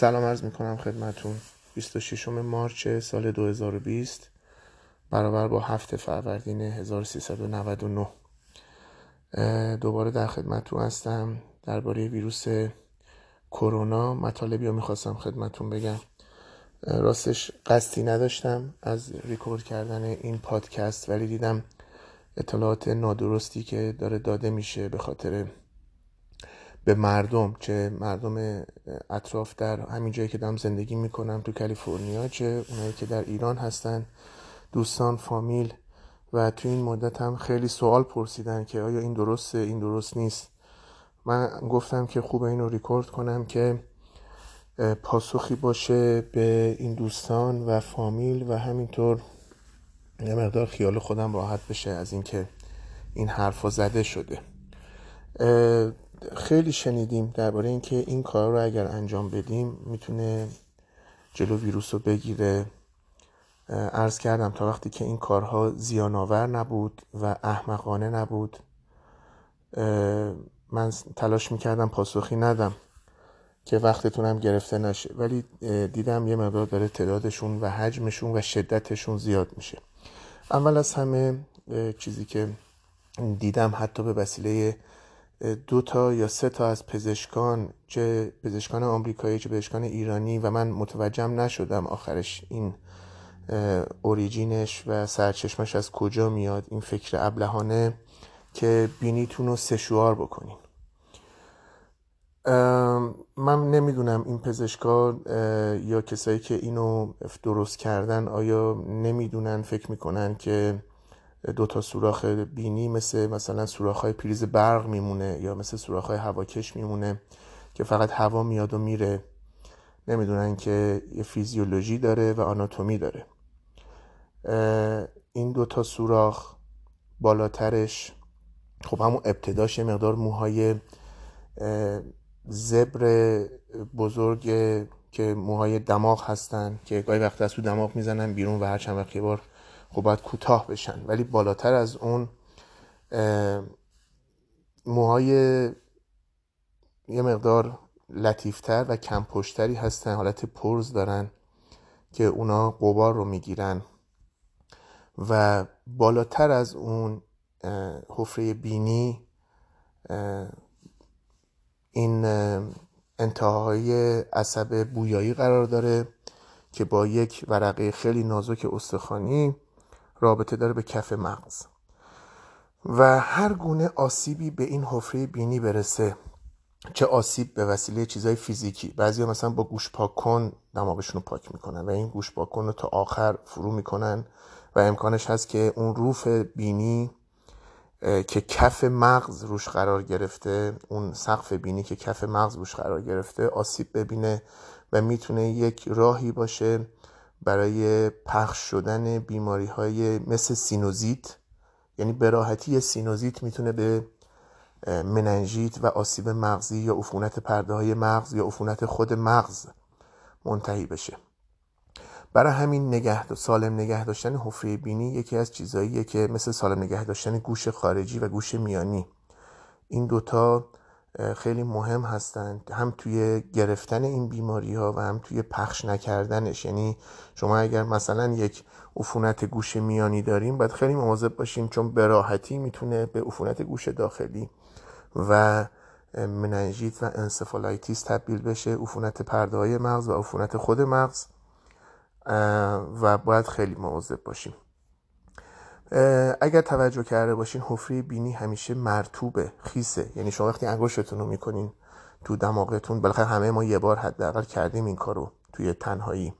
سلام عرض می‌کنم خدمتون. 26 مارچ سال 2020 برابر با هفته فروردین 1399 دوباره در خدمتون هستم. درباره ویروس کرونا مطالبی رو می‌خواستم خدمتون بگم. راستش قصدی نداشتم از ریکورد کردن این پادکست ولی دیدم اطلاعات نادرستی که داره داده میشه به خاطر به مردم چه مردم اطراف در همین جایی که دارم زندگی می‌کنم تو کالیفرنیا چه اونایی که در ایران هستن دوستان فامیل و تو این مدت هم خیلی سوال پرسیدن که آیا این درسته این درست نیست. من گفتم که خوب اینو ریکورد کنم که پاسخی باشه به این دوستان و فامیل و همینطور یه مقدار خیال خودم راحت بشه از اینکه این حرفا زده شده. خیلی شنیدیم درباره اینکه این کار رو اگر انجام بدیم می‌تونه جلو ویروس رو بگیره. ارز کردم تا وقتی که این کارها زیانآور نبود و احمقانه نبود من تلاش می‌کردم پاسخی ندم که وقتتونم گرفته نشه. ولی دیدم یه مقدار داره تعدادشون و حجمشون و شدتشون زیاد میشه. اول از همه چیزی که دیدم حتی به وسیله دو تا یا سه تا از پزشکان چه پزشکان آمریکایی چه پزشکان ایرانی و من متوجهم نشدم آخرش این اوریجینش و سرچشمش از کجا میاد. این فکر ابلهانه که بینیتون رو سشوار بکنین. من نمی‌دونم این پزشکا یا کسایی که اینو درست کردن آیا نمی‌دونن فکر می‌کنن که دو تا سوراخ بینی مثل مثلا سوراخ های پریز برق میمونه یا مثل سوراخ های هواکش میمونه که فقط هوا میاد و میره. نمی‌دونن که یه فیزیولوژی داره و آناتومی داره. این دو تا سوراخ بالاترش خب همون ابتداش مقدار موهای زبر بزرگ که موهای دماغ هستن که گاهی وقت از تو دماغ می‌زنن بیرون و هر چند وقت بار خب باید کوتاه بشن. ولی بالاتر از اون موهای یه مقدار لطیفتر و کم پشتری هستن حالت پرز دارن که اونا قبار رو می‌گیرن. و بالاتر از اون حفره بینی این انتهای عصب بویایی قرار داره که با یک ورقه خیلی نازک استخوانی رابطه داره به کف مغز. و هر گونه آسیبی به این حفره بینی برسه چه آسیب به وسیله چیزای فیزیکی. بعضی مثلا با گوش پاک کن دماغشون رو پاک می‌کنن و این گوش پاک رو تا آخر فرو می‌کنن و امکانش هست که اون roof بینی که کف مغز روش قرار گرفته اون سقف بینی که کف مغز روش قرار گرفته آسیب ببینه و می‌تونه یک راهی باشه برای پخش شدن بیماری های مثل سینوزیت. یعنی به راحتی سینوزیت می‌تونه به مننژیت و آسیب مغزی یا عفونت پرده های مغز یا عفونت خود مغز منتهی بشه. برای همین نگه سالم نگه داشتن حفره بینی یکی از چیزاییه که مثل سالم نگه داشتن گوش خارجی و گوش میانی. این دوتا خیلی مهم هستند هم توی گرفتن این بیماری ها و هم توی پخش نکردنش. یعنی شما اگر مثلا یک عفونت گوش میانی داریم باید خیلی مواظب باشیم چون به راحتی می‌تونه به عفونت گوش داخلی و مننژیت و encephalitis تبدیل بشه عفونت پرده های مغز و عفونت خود مغز. و باید خیلی مواظب باشیم اگر توجه کرده باشین حفره بینی همیشه مرطوبه خیسه. یعنی شما وقتی انگشتتون رو می‌کنین تو دماغتون بالاخره همه ما یه بار حداقل کردیم این کارو توی تنهایی.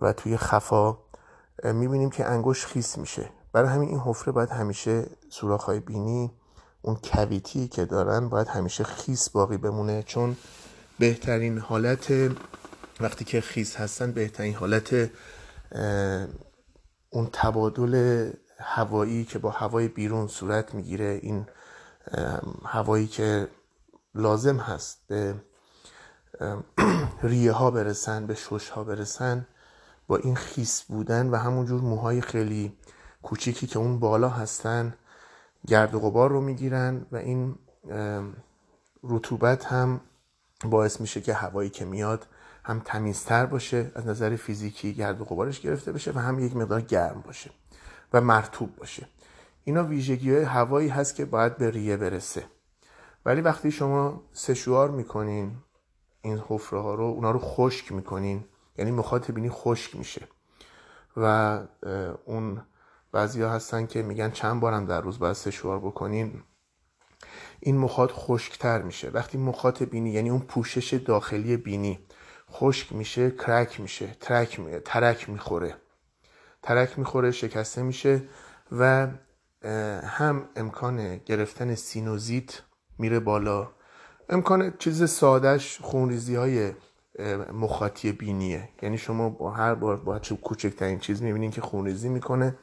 و توی خفا می‌بینیم که انگشت خیس میشه. برای همین این حفره باید همیشه های بینی اون کویتی که دارن باید همیشه خیس باقی بمونه. چون بهترین حالت وقتی که خیس هستن بهترین حالت اون تبادل هوایی که با هوای بیرون صورت می‌گیره این هوایی که لازم هست به ریه ها برسن به شش ها برسن با این خیس بودن و همونجور موهای خیلی کوچیکی که اون بالا هستن گرد و غبار رو می‌گیرن و این رطوبت هم باعث میشه که هوایی که میاد هم تمیزتر باشه از نظر فیزیکی گرد و غبارش گرفته بشه و هم یک مقدار گرم باشه. و مرتوب باشه. اینا ویژگی های هوایی هست که باید به ریه برسه. ولی وقتی شما سشوار می‌کنین این حفره ها رو اونا رو خشک می‌کنین یعنی مخاط بینی خشک میشه. و اون بعضی ها هستن که میگن چند بارم در روز باید سشوار بکنین. این مخاط خشکتر میشه. وقتی مخاط بینی یعنی اون پوشش داخلی بینی خشک میشه crack میشه ترک می... ترک می‌خوره. ترک می‌خوره شکسته میشه و هم امکان گرفتن سینوزیت میره بالا. امکان چیز سادش خونریزی های مخاطی بینیه. یعنی شما با هر بار با چه کوچکترین چیز می‌بینین که خونریزی می‌کنه.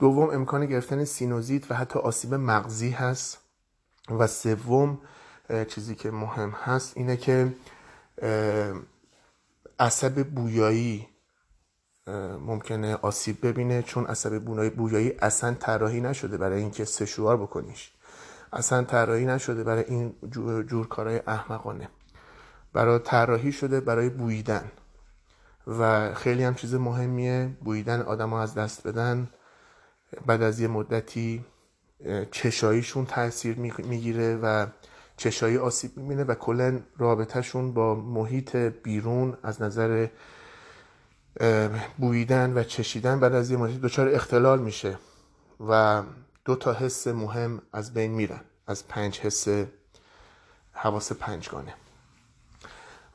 دوم امکان گرفتن سینوزیت و حتی آسیب مغزی هست. و سوم چیزی که مهم هست اینه که عصب بویایی ممکنه آسیب ببینه چون عصب بویایی اصلا طراحی نشده برای اینکه سشوار بکنیش. اصلا طراحی نشده برای این جور کارهای احمقانه. برای طراحی شده برای بویدن و خیلی هم چیز مهمیه بویدن آدم از دست بدن. بعد از یه مدتی چشاییشون تاثیر می‌گیره و چشایی آسیب می‌بینه و کلا رابطهشون با محیط بیرون از نظر بویدن و چشیدن بعد از یه مدتی دچار اختلال میشه و دو تا حس مهم از بین میرن. از پنج حس حواس پنجگانه.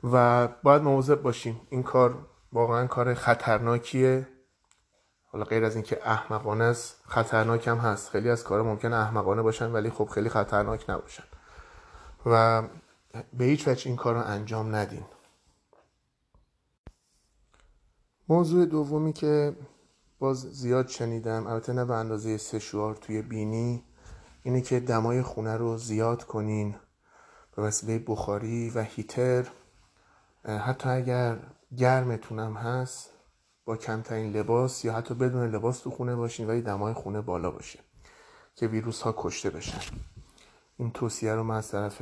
و باید مواظب باشیم. این کار واقعا کار خطرناکیه. حالا غیر از اینکه احمقانه است خطرناک هم هست. خیلی از کارا ممکنه احمقانه باشن ولی خب خیلی خطرناک نباشن. و به هیچ وجه این کار رو انجام ندین. موضوع دومی که باز زیاد شنیدم البته نه به اندازه سشوار توی بینی اینه که دمای خونه رو زیاد کنین. به وسیله بخاری و هیتر. حتی اگر گرمتونم هست با کمترین لباس یا حتی بدون لباس تو خونه باشین ولی دمای خونه بالا باشه که ویروس ها کشته بشن. این توصیه رو من از طرف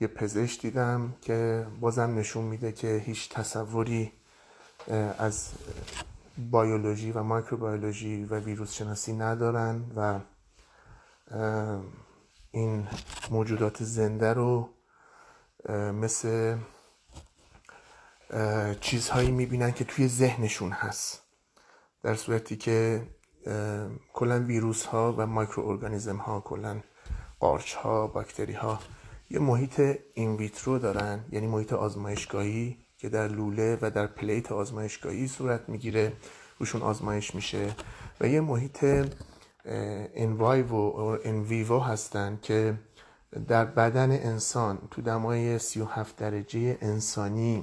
یه پزشک دیدم که بازم نشون میده که هیچ تصوری از بیولوژی و مایکروبیولوژی و ویروس شناسی ندارن و این موجودات زنده رو مثل چیزهایی می‌بینن که توی ذهنشون هست. در صورتی که کلا ویروس ها و مایکرو ارگانیزم ها کلا قارچ ها باکتری ها یه محیط این ویترو دارن یعنی محیط آزمایشگاهی که در لوله و در پلیت آزمایشگاهی صورت می‌گیره. روشون آزمایش میشه و یه محیط انوایو انویوو هستن که در بدن انسان تو دمای 37 درجه انسانی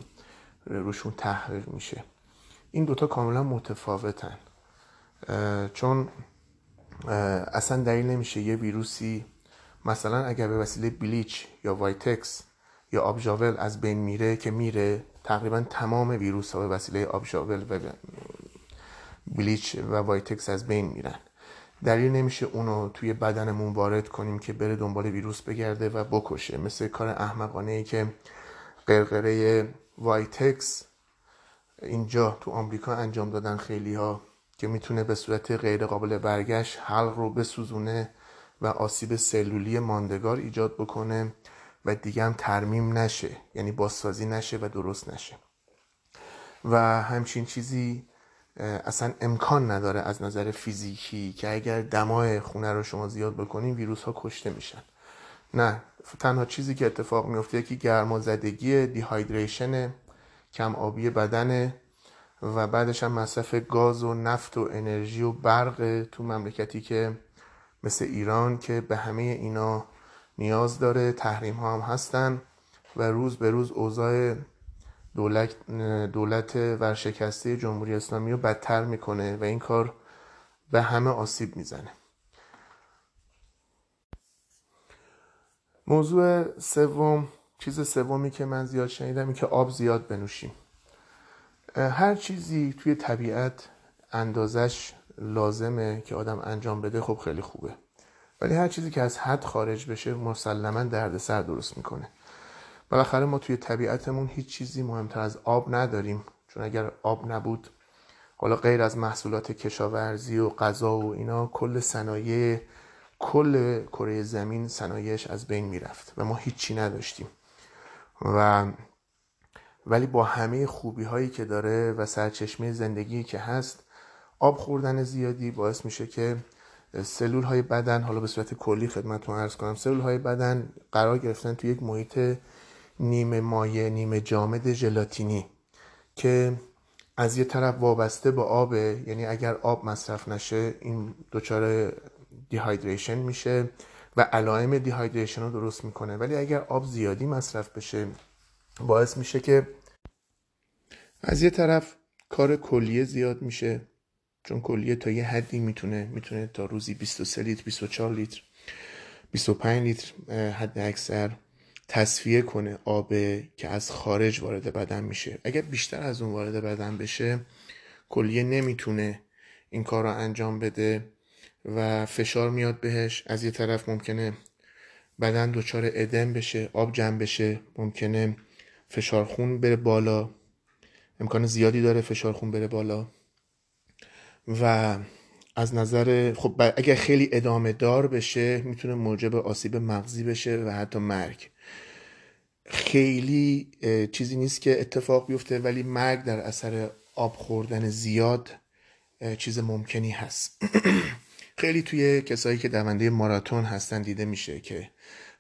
روشون تحقیق میشه. این دوتا کاملا متفاوتن. چون اصلا دلیل نمیشه یه ویروسی مثلا اگر به وسیله bleach یا وایتکس یا آب ژاول از بین میره که میره تقریبا تمام ویروس ها به وسیله آب ژاول و bleach و وایتکس از بین میرن. دلیل نمیشه اونو توی بدنمون وارد کنیم که بره دنبال ویروس بگرده و بکشه. مثل کار احمقانه ای که قرقره وایتکس اینجا تو آمریکا انجام دادن خیلی ها که می‌تونه به صورت غیر قابل برگشت حلق رو بسوزونه و آسیب سلولی ماندگار ایجاد بکنه. و دیگه هم ترمیم نشه. یعنی بازسازی نشه و درست نشه. و همچین چیزی اصلا امکان نداره از نظر فیزیکی که اگر دمای خونه رو شما زیاد بکنین ویروس ها کشته میشن. نه تنها چیزی که اتفاق میفته که گرمازدگی دیهایدریشن کم آبی بدنه و بعدش هم مصرف گاز و نفت و انرژی و برق تو مملکتی که مثل ایران که به همه اینا نیاز داره تحریم ها هم هستن و روز به روز اوضاع دولت, دولت ورشکسته جمهوری اسلامی رو بدتر می‌کنه و این کار به همه آسیب می‌زنه. موضوع سوم چیز سومی که من زیاد شنیدم این که آب زیاد بنوشیم. هر چیزی توی طبیعت اندازش لازمه که آدم انجام بده خب خیلی خوبه. ولی هر چیزی که از حد خارج بشه مسلما دردسر درست می‌کنه. بالاخره ما توی طبیعتمون هیچ چیزی مهمتر از آب نداریم. چون اگر آب نبود حالا غیر از محصولات کشاورزی و غذا و اینا کل صنایع کل کره زمین صنایعش از بین می‌رفت و ما هیچی نداشتیم. و ولی با همه خوبی هایی که داره و سرچشمه زندگی که هست آب خوردن زیادی باعث میشه که سلول های بدن حالا به صورت کلی خدمتتون عرض کنم سلول های بدن قرار گرفتن توی یک محیط نیمه مایع نیمه جامد ژلاتینی که از یه طرف وابسته به آبه یعنی اگر آب مصرف نشه این دچار دیهایدریشن میشه و علائم دیهایدریشن رو درست می‌کنه. ولی اگر آب زیادی مصرف بشه باعث میشه که از یه طرف کار کلیه زیاد میشه. چون کلیه تا یه حدی می‌تونه می‌تونه تا روزی 23 لیتر 24 لیتر 25 لیتر حد اکثر تصفیه کنه آب که از خارج وارد بدن میشه. اگر بیشتر از اون وارد بدن بشه کلیه نمی‌تونه این کار رو انجام بده و فشار میاد بهش. از یه طرف ممکنه بدن دچار ادم بشه آب جمع بشه ممکنه فشار خون بره بالا. امکان زیادی داره فشار خون بره بالا. و از نظر خب اگر خیلی ادامه دار بشه می‌تونه موجب آسیب مغزی بشه و حتی مرگ. خیلی چیزی نیست که اتفاق بیفته ولی مرگ در اثر آب خوردن زیاد چیز ممکنی هست. خیلی توی کسایی که دونده ماراتون هستن دیده میشه که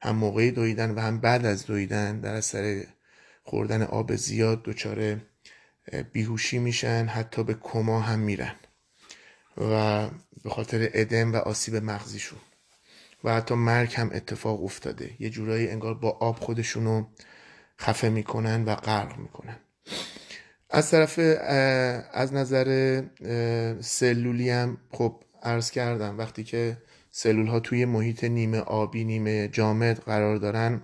هم موقعی دویدن و هم بعد از دویدن در اثر خوردن آب زیاد دچار بیهوشی میشن حتی به کما هم میرن. و به خاطر ادم و آسیب مغزیشون. و حتی مرگ هم اتفاق افتاده. یه جورایی انگار با آب خودشونو خفه می‌کنن و غرق می‌کنن. از طرف از نظر سلولی هم خب عرض کردم وقتی که سلول ها توی محیط نیمه آبی نیمه جامد قرار دارن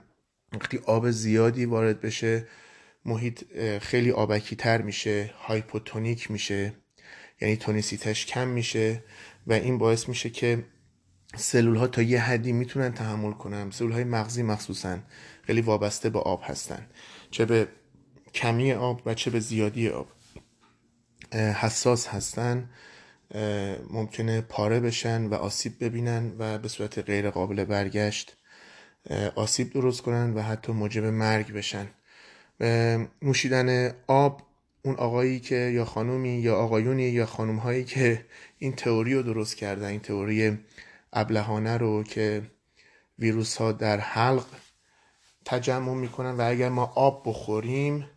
وقتی آب زیادی وارد بشه محیط خیلی آبکی تر میشه هایپوتونیک میشه. یعنی تونیسیتش کم میشه و این باعث میشه که سلول ها تا یه حدی می‌تونن تحمل کنن. سلول های مغزی مخصوصا خیلی وابسته به آب هستن. چه به کمی آب و چه به زیادی آب. حساس هستن. ممکنه پاره بشن و آسیب ببینن و به صورت غیر قابل برگشت آسیب درست کنن و حتی موجب مرگ بشن. نوشیدن آب اون آقایی که یا خانومی یا آقایونی یا خانوم هایی که این تئوری رو درست کردن این تئوری ابلهانه رو که ویروس ها در حلق تجمع می‌کنن و اگر ما آب بخوریم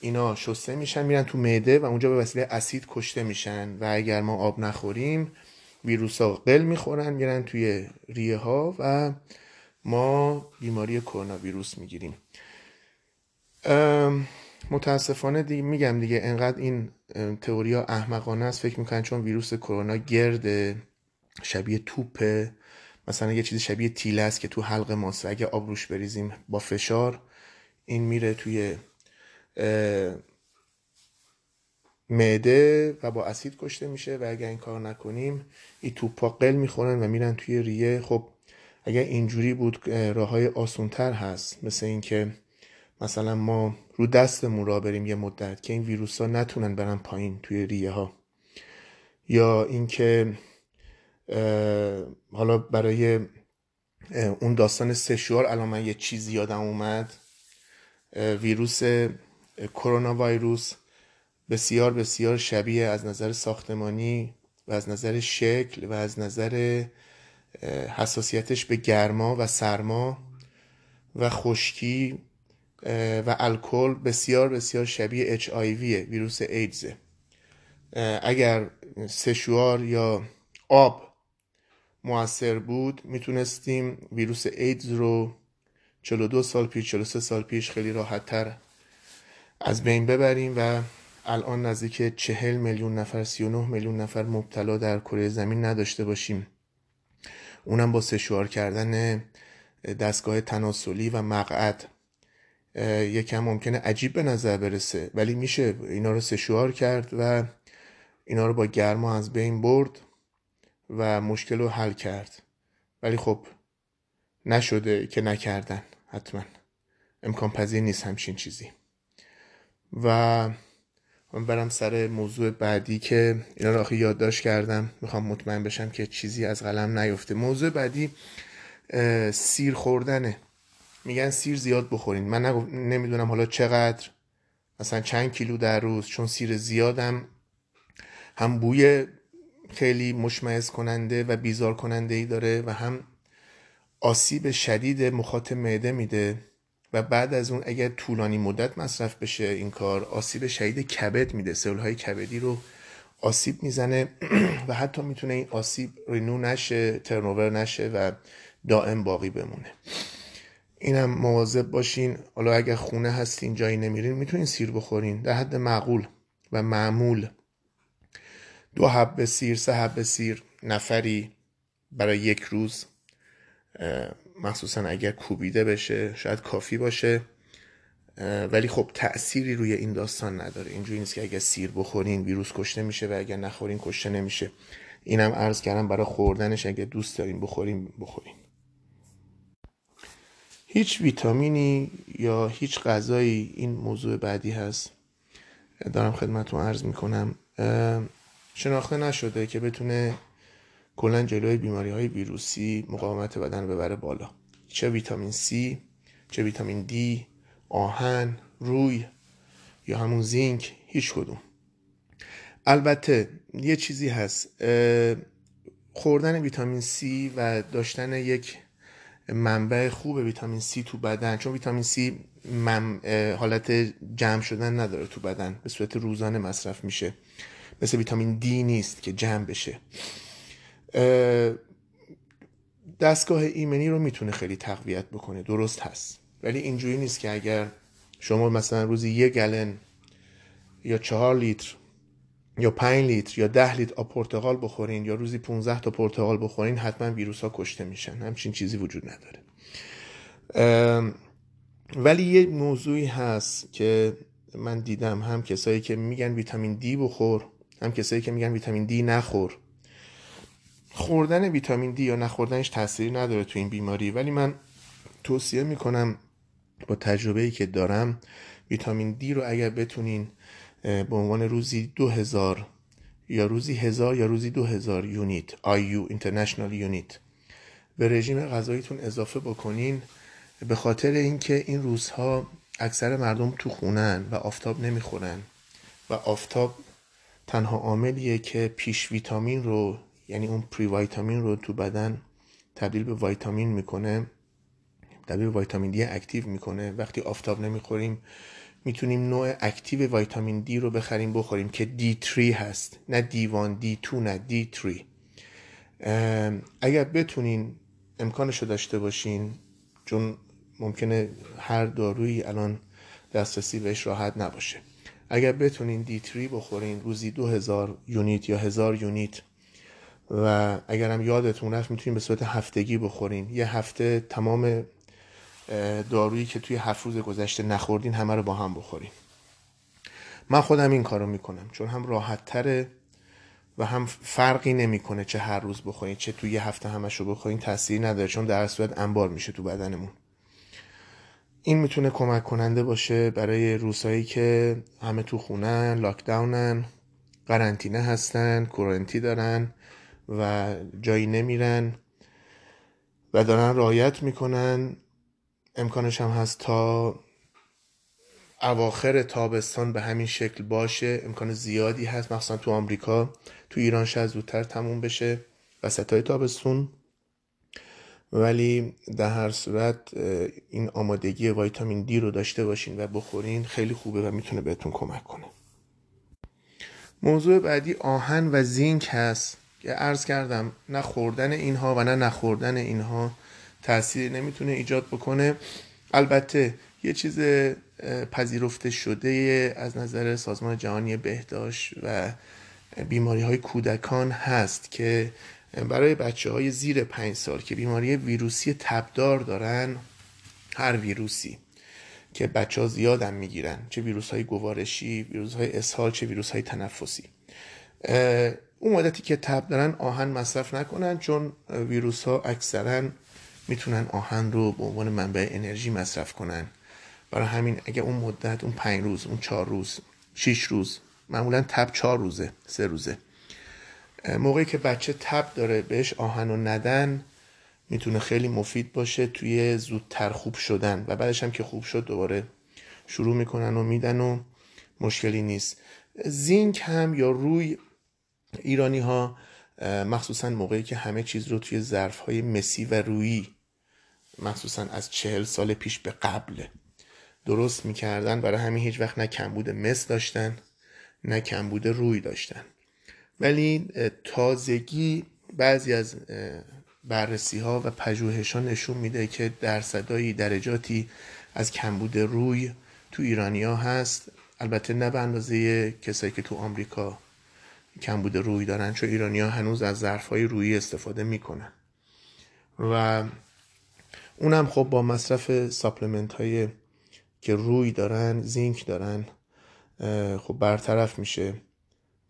اینا شسته میشن میرن تو معده و اونجا به وسیله اسید کشته میشن و اگر ما آب نخوریم ویروس ها قل می‌خورن میرن توی ریه ها و ما بیماری کرونا ویروس می‌گیریم. متاسفانه دیگه میگم دیگه انقدر این تئوریا احمقانه است. فکر می‌کنن چون ویروس کرونا گرده شبیه توپه. مثلا یه چیز شبیه تیله است که تو حلق ماست. اگه آب روش بریزیم با فشار این میره توی معده و با اسید کشته میشه و اگر این کار نکنیم این توپا قل می‌خورن و میرن توی ریه. خب اگر اینجوری بود راه های آسونتر هست. مثل اینکه مثلا ما رو دستمون را بریم یه مدت که این ویروس ها نتونن برن پایین توی ریه ها یا اینکه حالا برای اون داستان سشوار الان من یه چیزی یادم اومد. ویروس کرونا ویروس بسیار بسیار شبیه از نظر ساختمانی و از نظر شکل و از نظر حساسیتش به گرما و سرما و خشکی و الکل بسیار بسیار شبیه اچ ویروس ایدزه اگر سشوار یا آب موثر بود می‌تونستیم ویروس ایدز رو 42 سال پیش 43 سال پیش خیلی راحت تر از بین ببریم و الان نزدیک 40 میلیون نفر 39 میلیون نفر مبتلا در کره زمین نداشته باشیم. اونم با سشوار کردن دستگاه تناسلی و مقعد. یکم ممکنه عجیب به نظر برسه. ولی میشه اینا رو سشوار کرد و اینا رو با گرما از بین برد و مشکل رو حل کرد. ولی خب نشده که نکردن حتما. امکان پذیر نیست همچین چیزی. و من برم سر موضوع بعدی که اینا رو آخه یادداشت کردم. می‌خوام مطمئن بشم که چیزی از قلم نیفته. موضوع بعدی سیر خوردنه. میگن سیر زیاد بخورین. من نمی‌دونم حالا چقدر. مثلا چند کیلو در روز. چون سیر زیادم. هم بوی خیلی مشمعز کننده و بیزار کننده ای داره و هم آسیب شدید مخاط معده میده. و بعد از اون اگر طولانی مدت مصرف بشه این کار آسیب شدید کبد میده. سلول های کبدی رو آسیب می‌زنه و حتی می‌تونه این آسیب رینو نشه ترنوور نشه و دائم باقی بمونه. اینم مواظب باشین. حالا اگر خونه هستین جایی نمیرین می‌تونین سیر بخورین. در حد معقول و معمول. دو حب سیر سه حب سیر نفری برای یک روز مخصوصا اگر کوبیده بشه شاید کافی باشه. ولی خب تأثیری روی این داستان نداره. اینجوری نیست که اگر سیر بخورین ویروس کشته میشه و اگر نخورین کشته نمیشه. اینم عرض کردم برای خوردنش اگر دوست دارین بخورین بخورین. هیچ ویتامینی یا هیچ غذایی این موضوع بعدی هست؟ دارم خدمتتون عرض می‌کنم. شناخته نشده که بتونه کلا جلوی بیماری های ویروسی مقاومت بدن ببره بالا. چه ویتامین C چه ویتامین D آهن روی یا همون زینک هیچ کدوم. البته یه چیزی هست. خوردن ویتامین C و داشتن یک منبع خوب ویتامین C تو بدن چون ویتامین C حالت جمع شدن نداره تو بدن به صورت روزانه مصرف میشه. مثل ویتامین دی نیست که جمع بشه. دستگاه ایمنی رو می‌تونه خیلی تقویت بکنه درست هست. ولی اینجوری نیست که اگر شما مثلا روزی یک گلن یا چهار لیتر یا پنج لیتر یا ده لیتر آب پرتقال بخورین یا روزی 15 تا پرتقال بخورین حتما ویروس ها کشته میشن. همچین چیزی وجود نداره. ولی یه موضوعی هست که من دیدم. هم کسایی که میگن ویتامین دی بخور هم کسایی که میگن ویتامین دی نخور. خوردن ویتامین دی یا نخوردنش تاثیری نداره تو این بیماری. ولی من توصیه می‌کنم با تجربه که دارم ویتامین دی رو اگر بتونین به عنوان روزی دو هزار یا روزی هزار یا روزی دو هزار یونیت آیو اینترنشنال یونیت. به رژیم غذاییتون اضافه بکنین به خاطر اینکه این روزها اکثر مردم تو خونن و آفتاب نمی‌خورن و آفتاب تنها عاملیه که پیش ویتامین رو یعنی اون پری ویتامین رو تو بدن تبدیل به ویتامین می‌کنه تبدیل به ویتامین دی active می‌کنه. وقتی آفتاب نمی‌خوریم می‌تونیم نوع active ویتامین دی رو بخریم بخوریم که دی 3 هست. نه دی 1 دی 2 نه دی 3 اگر بتونین امکانش رو داشته باشین چون ممکنه هر دارویی الان دسترسی بهش راحت نباشه. اگر بتونین دی 3 بخورین روزی 2000 unit یا 1000 unit. و اگرم یادتون رفت می‌تونین به صورت هفتگی بخورین. یه هفته تمام دارویی که توی هفت روز گذشته نخوردین همه رو با هم بخورین. من خودم این کارو می‌کنم چون هم راحت تره و هم فرقی نمی‌کنه چه هر روز بخورین چه توی یه هفته همش رو بخورین تاثیری نداره چون در صورت انبار میشه تو بدنمون. این می‌تونه کمک کننده باشه برای روزهایی که همه تو خونن لاکداونن قرنطینه هستن کورنتی دارن و جایی نمیرن و دارن رایت می‌کنن. امکانش هم هست تا اواخر تابستان به همین شکل باشه. امکان زیادی هست مخصوصا تو آمریکا. تو ایران شاید زودتر تموم بشه وسط های تابستون. ولی در هر صورت این آمادگی ویتامین دی رو داشته باشین و بخورین خیلی خوبه و می‌تونه بهتون کمک کنه. موضوع بعدی آهن و زینک هست. که عرض کردم نه خوردن اینها و نه نخوردن اینها. تاثیر نمی‌تونه ایجاد بکنه. البته یه چیز پذیرفته شده از نظر سازمان جهانی بهداشت و بیماری های کودکان هست که برای بچه های زیر پنج سال که بیماری ویروسی تبدار دارن هر ویروسی که بچه ها زیادم می‌گیرن چه ویروس های گوارشی ویروس های اسهال چه ویروس های تنفسی اون مدتی که تب دارن آهن مصرف نکنن چون ویروس ها اکثرا می‌تونن آهن رو به عنوان منبع انرژی مصرف کنن. برای همین اگه اون مدت اون پنج روز اون چهار روز شیش روز معمولا تب چهار روزه سه روزه. موقعی که بچه تب داره بهش آهن و ندن می‌تونه خیلی مفید باشه توی زودتر خوب شدن. و بعدش هم که خوب شد دوباره شروع می‌کنن و میدن و مشکلی نیست. زینک هم یا روی ایرانی ها مخصوصا موقعی که همه چیز رو توی ظرف های مسی و رویی مخصوصا از چهل سال پیش به قبل. درست می‌کردن برای همین هیچ وقت نه کمبود مس داشتن نه کمبود روی داشتن. ولی تازگی بعضی از بررسی ها و پژوهش ها نشون میده که درصدایی درجاتی از کمبود روی تو ایرانیا هست. البته نه به اندازه کسایی که تو آمریکا کمبود روی دارن چون ایرانیا هنوز از ظرف های روی استفاده می‌کنن. و اونم خب با مصرف ساپلمنت های که روی دارن زینک دارن خب برطرف میشه.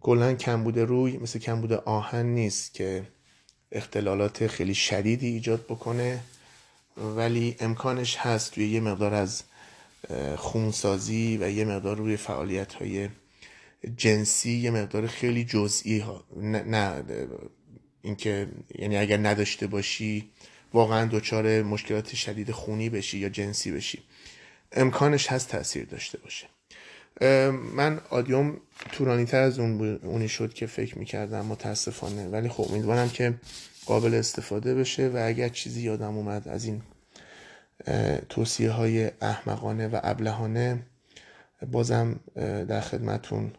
کلا کمبود روی مثل کمبود آهن نیست که اختلالات خیلی شدیدی ایجاد بکنه ولی امکانش هست توی یه مقدار از خونسازی و یه مقدار روی فعالیت های جنسی یه مقدار خیلی جزئی ها نه, نه اینکه یعنی اگر نداشته باشی واقعا دچار مشکلات شدید خونی بشی یا جنسی بشی. امکانش هست تاثیر داشته باشه. من آدیوم طولانی تر از اون اونی شد که فکر می‌کردم متاسفانه. ولی خب امیدوارم که قابل استفاده بشه و اگر چیزی یادم اومد از این توصیه های احمقانه و ابلهانه بازم در خدمتون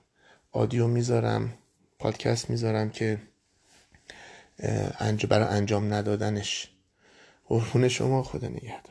آدیو می‌ذارم پادکست می‌ذارم که برای انجام ندادنش قربون شما خدا نگهدار.